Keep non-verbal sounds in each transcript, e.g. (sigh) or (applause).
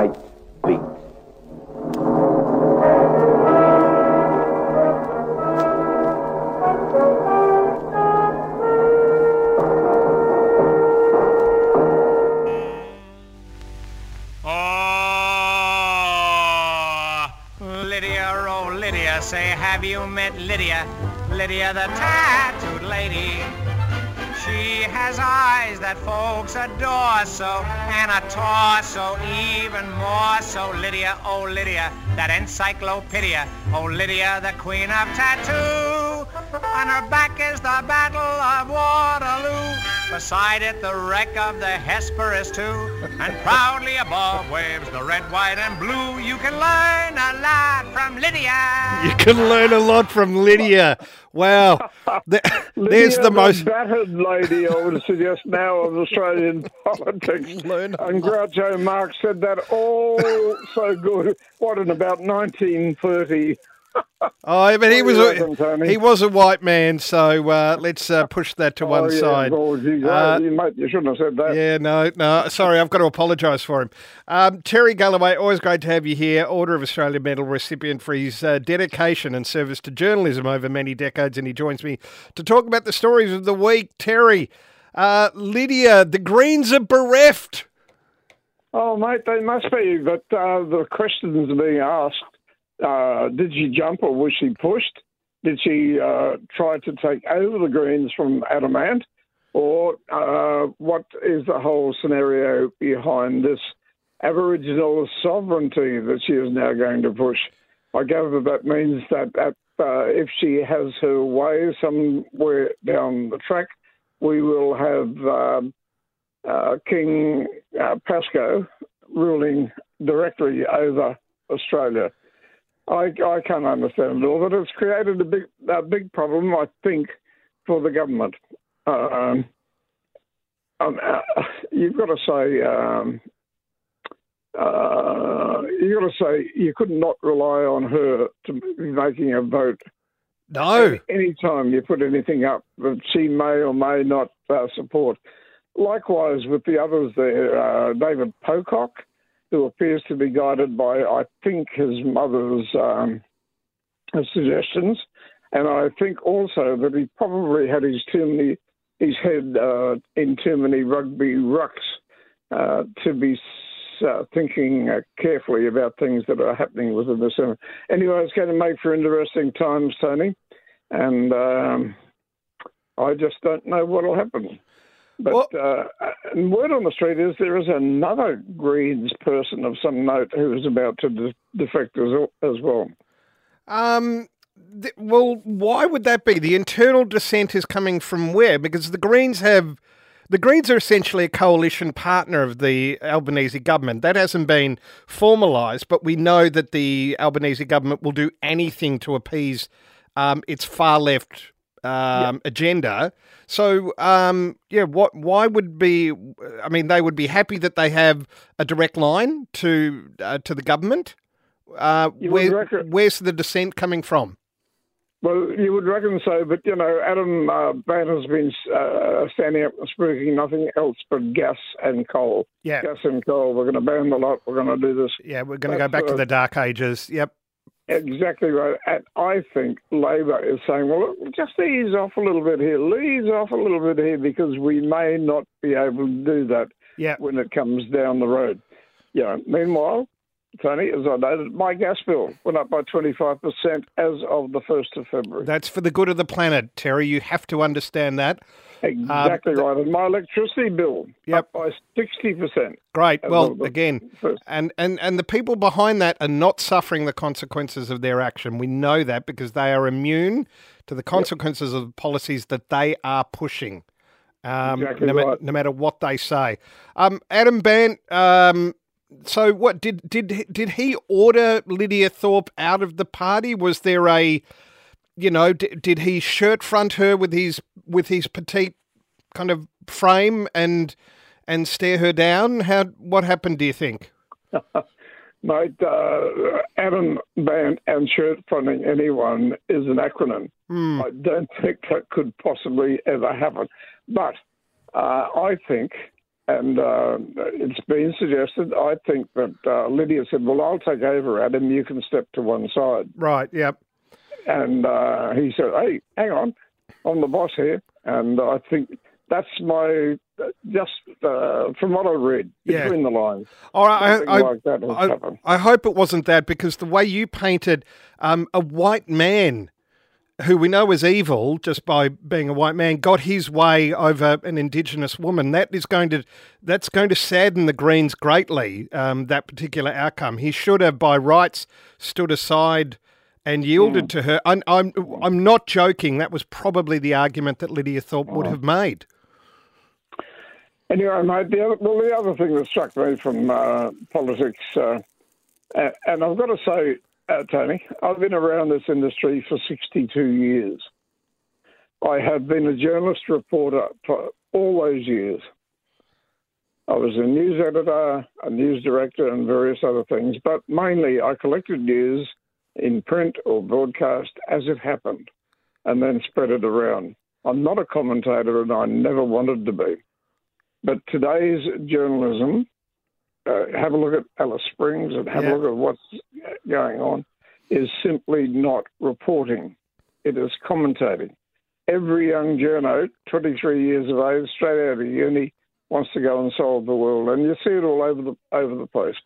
tonight's beat. Oh, Lydia, oh Lydia, say have you met Lydia? Lydia the tattooed lady. She has eyes that folks adore so, and a torso even more so. Lydia, oh Lydia, that encyclopedia. Oh Lydia, the queen of tattoo. On her back is the battle of Waterloo. Beside it, the wreck of the Hesperus too. And proudly above waves the red, white, and blue. You can learn a lot from Lydia. You can learn a lot from Lydia. Wow. Th- (laughs) There's Lydia, the most. battered lady, I would suggest now of Australian (laughs) politics. Learn and Groucho Marx said that all so good. What in about 1930? (laughs) Oh, but he was a, he was a white man, so uh, let's uh, push that to one oh, yeah, side. well, you, Uh, you, mate, you shouldn't have said that. Yeah, no, no. Sorry, I've got to apologise for him. Um, Terry Galloway, always great to have you here. Order of Australia Medal recipient for his uh, dedication and service to journalism over many decades, and he joins me to talk about the stories of the week. Terry, uh, Lydia, the Greens are bereft. Oh, mate, they must be. But uh, the questions are being asked uh, did she jump or was she pushed? Did she uh, try to take over the Greens from Adam Bandt? Or uh, what is the whole scenario behind this Aboriginal sovereignty that she is now going to push? I gather that means that, that uh, if she has her way somewhere down the track, we will have um, uh, King uh, Pascoe ruling directly over Australia. I, I can't understand it all, but it's created a big a big problem, I think, for the government. Um, um, uh, you've got to say um, uh, you've got to say you could not rely on her to be making a vote No. anytime you put anything up that she may or may not uh, support. Likewise with the others there, uh, David Pocock, who appears to be guided by, I think, his mother's um, suggestions, and I think also that he probably had his his head uh, in too many rugby rucks uh, to be uh, thinking uh, carefully about things that are happening within the Senate. Anyway, it's going to make for interesting times, Tony, and um, I just don't know what will happen. But uh, and word on the street is there is another Greens person of some note who is about to de- defect as, as well. Um, th- well, why would that be? The internal dissent is coming from where? Because the Greens have. The Greens are essentially a coalition partner of the Albanese government. That hasn't been formalised, but we know that the Albanese government will do anything to appease um, its far left um, agenda. So, um, yeah, what? Why would be? I mean, they would be happy that they have a direct line to uh, to the government. Uh, where, reckon- where's the dissent coming from? Well, you would reckon so, but you know, Adam uh, Bandt has been uh, standing up and speaking nothing else but gas and coal. Yeah. Gas and coal. We're going to ban the lot. We're going to do this. Yeah, we're going to go back to the dark ages. Yep. Exactly right. And I think Labor is saying, well, just ease off a little bit here, ease off a little bit here, because we may not be able to do that Yeah. when it comes down the road. You know, meanwhile, Tony, as I noted, my gas bill went up by 25% as of the 1st of February. That's for the good of the planet, Terry. You have to understand that. Exactly Um, right. And my electricity bill up by 60%. Great. Well, again, first. and, and, and the people behind that are not suffering the consequences of their action. We know that because they are immune to the consequences of the policies that they are pushing. Um, Exactly no, right. no matter what they say. Um, Adam Bandt, um, so what did did did he order Lydia Thorpe out of the party? Was there a you know, d- did he shirt front her with his with his petite kind of frame and and stare her down? How what happened? Do you think? (laughs) Mate, uh, Adam Bandt and shirt fronting anyone is an acronym. Hmm. I don't (laughs) think that could possibly ever happen. But uh, I think And uh, it's been suggested. I think that uh, Lydia said, "Well, I'll take over, Adam. You can step to one side." Right. Yep. And uh, he said, "Hey, hang on, I'm the boss here." And I think that's my just uh, from what I read Yeah. between the lines. All right. I, I, like I. I hope it wasn't that because the way you painted um, a white man who we know is evil just by being a white man got his way over an indigenous woman that is going to that's going to sadden the greens greatly um, that particular outcome he should have by rights stood aside and yielded to her. I'm, I'm i'm not joking. That was probably the argument that lydia thorpe would have made. Anyway, mate, the other, well, the other thing that struck me from uh, politics, uh, a- and I've got to say, uh, Tony, I've been around this industry for 62 years. I have been a journalist reporter for all those years. I was a news editor, a news director, and various other things, but mainly I collected news in print or broadcast as it happened and then spread it around. I'm not a commentator and I never wanted to be. But today's journalism, uh, have a look at Alice Springs and have Yeah. a look at what's going on, is simply not reporting. It is commentating. Every young journo, 23 years of age, straight out of uni, wants to go and solve the world, and you see it all over the over the place.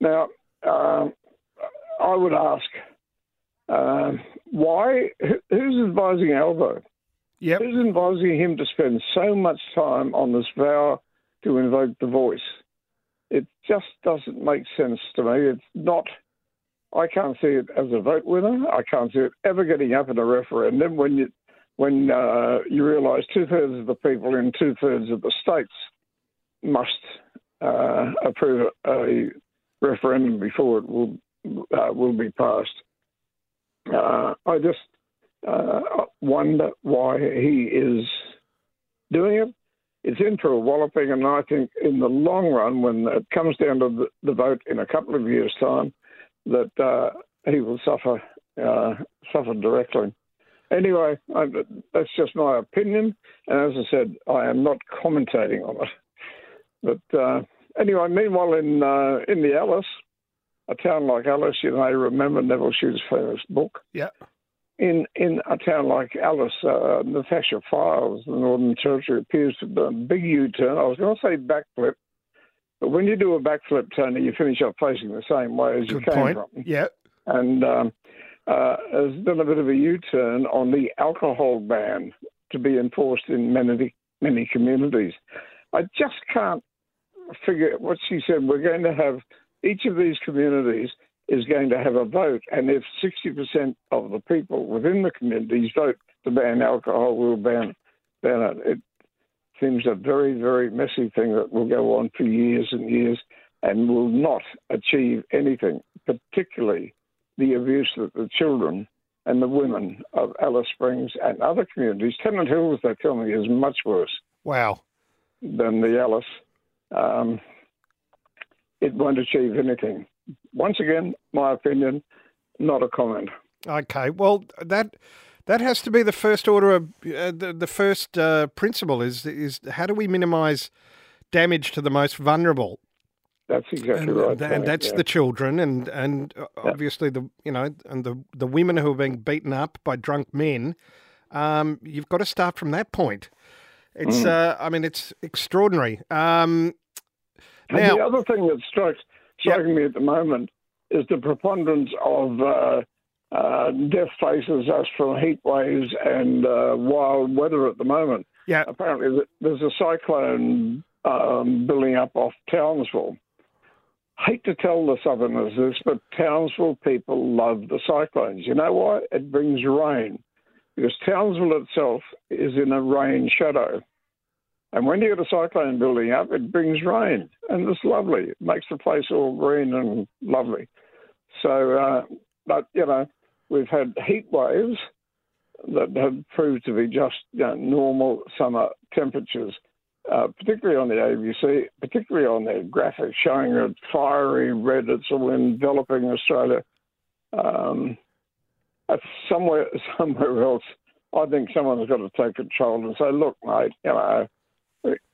Now, um, I would ask, um, why? Who's advising Albo? yep Who's advising him to spend so much time on this vow to invoke the voice? It just doesn't make sense to me. It's not. I can't see it as a vote winner. I can't see it ever getting up in a referendum when you when uh, you realise two thirds of the people in two thirds of the states must uh, approve a referendum before it will uh, will be passed. Uh, I just uh, wonder why he is doing it. It's in for a walloping, and I think in the long run, when it comes down to the, vote in a couple of years' time, that uh, he will suffer uh, suffer directly. Anyway, I, that's just my opinion, and as I said, I am not commentating on it. But uh, anyway, meanwhile, in in the Alice, a town like Alice, you may remember Nevil Shute's famous book yep in in a town like Alice, uh, Natasha Fyles, the Northern Territory, appears to done a big U-turn. I was going to say backflip, but when you do a backflip, Tony, you finish up facing the same way as you came point from, yep and um, uh, has done a bit of a U-turn on the alcohol ban to be enforced in many many communities. I just can't figure what she said. We're going to have each of these communities is going to have a vote, and if 60% of the people within the communities vote to ban alcohol, we'll ban, ban it. It seems a very, very messy thing that will go on for years and years and will not achieve anything, particularly the abuse that the children and the women of Alice Springs and other communities, Tennant Hills, they tell me, is much worse wow than the Alice. Um, it won't achieve anything. Once again, my opinion, not a comment. Okay, well that that has to be the first order of uh, the the first uh, principle is is how do we minimise damage to the most vulnerable, That's exactly and, right. and that's yeah. the children and and uh, obviously the you know and the the women who are being beaten up by drunk men. Um, you've got to start from that point. It's Mm. uh, I mean it's extraordinary. Um, now the other thing that's strikes, striking me at the moment is the preponderance of uh, uh, death faces us from heat waves and uh, wild weather at the moment. yeah Apparently, there's a cyclone um, building up off Townsville. Hate to tell the Southerners this, but Townsville people love the cyclones. You know why? It brings rain. Because Townsville itself is in a rain shadow. And when you get a cyclone building up, it brings rain, and it's lovely. It makes the place all green and lovely. So, uh, but you know, we've had heat waves that have proved to be just you know, normal summer temperatures, uh, particularly on the ABC, particularly on their graphics showing a fiery red. It's all enveloping Australia. Um, that's somewhere, (laughs) somewhere else. I think someone's got to take control and say, "Look, mate, you know,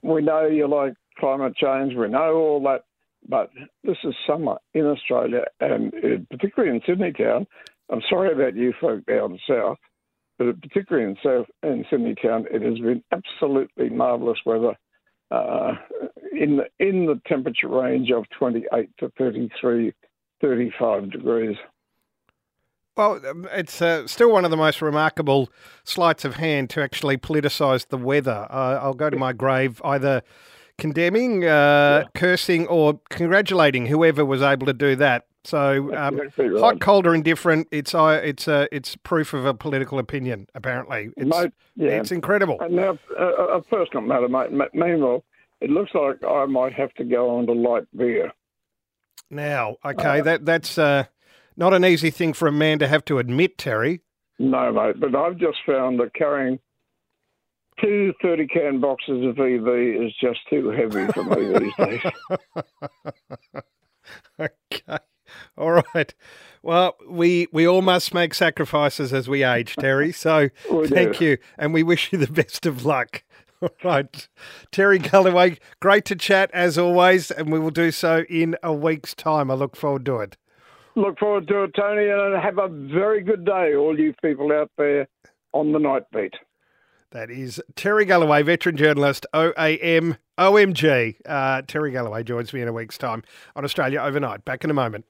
we- know you like climate change. We know all that. But this is summer in Australia, and uh, particularly in Sydney town. I'm sorry about you folk down south, but particularly in south in Sydney town, it has been absolutely marvellous weather. Uh, in the in the temperature range of 28 to 33, 35 degrees. Well, um, it's uh, still one of the most remarkable sleights of hand to actually politicise the weather. Uh, I'll go to my grave either condemning, uh, yeah. cursing, or congratulating whoever was able to do that. So, um, exactly right. hot, cold, or indifferent, it's uh, it's uh, it's proof of a political opinion. Apparently, it's mate, yeah. it's incredible. And now, uh, a personal matter, mate. Meanwhile, it looks like I might have to go on to light beer. Now, okay, uh, that that's uh, not an easy thing for a man to have to admit, Terry. No, mate, but I've just found that carrying two 30 can boxes of EV is just too heavy for me these days. (laughs) okay. All right. Well, we we all must make sacrifices as we age, Terry. So (laughs) thank you, and we wish you the best of luck. (laughs) All right, Terry Galloway, great to chat as always, and we will do so in a week's time. I look forward to it. Look forward to it, Tony, and have a very good day, all you people out there on the night beat. That is Terry Galloway, veteran journalist, OAM, OMG. Uh, Terry Galloway joins me in a week's time on Australia Overnight. Back in a moment.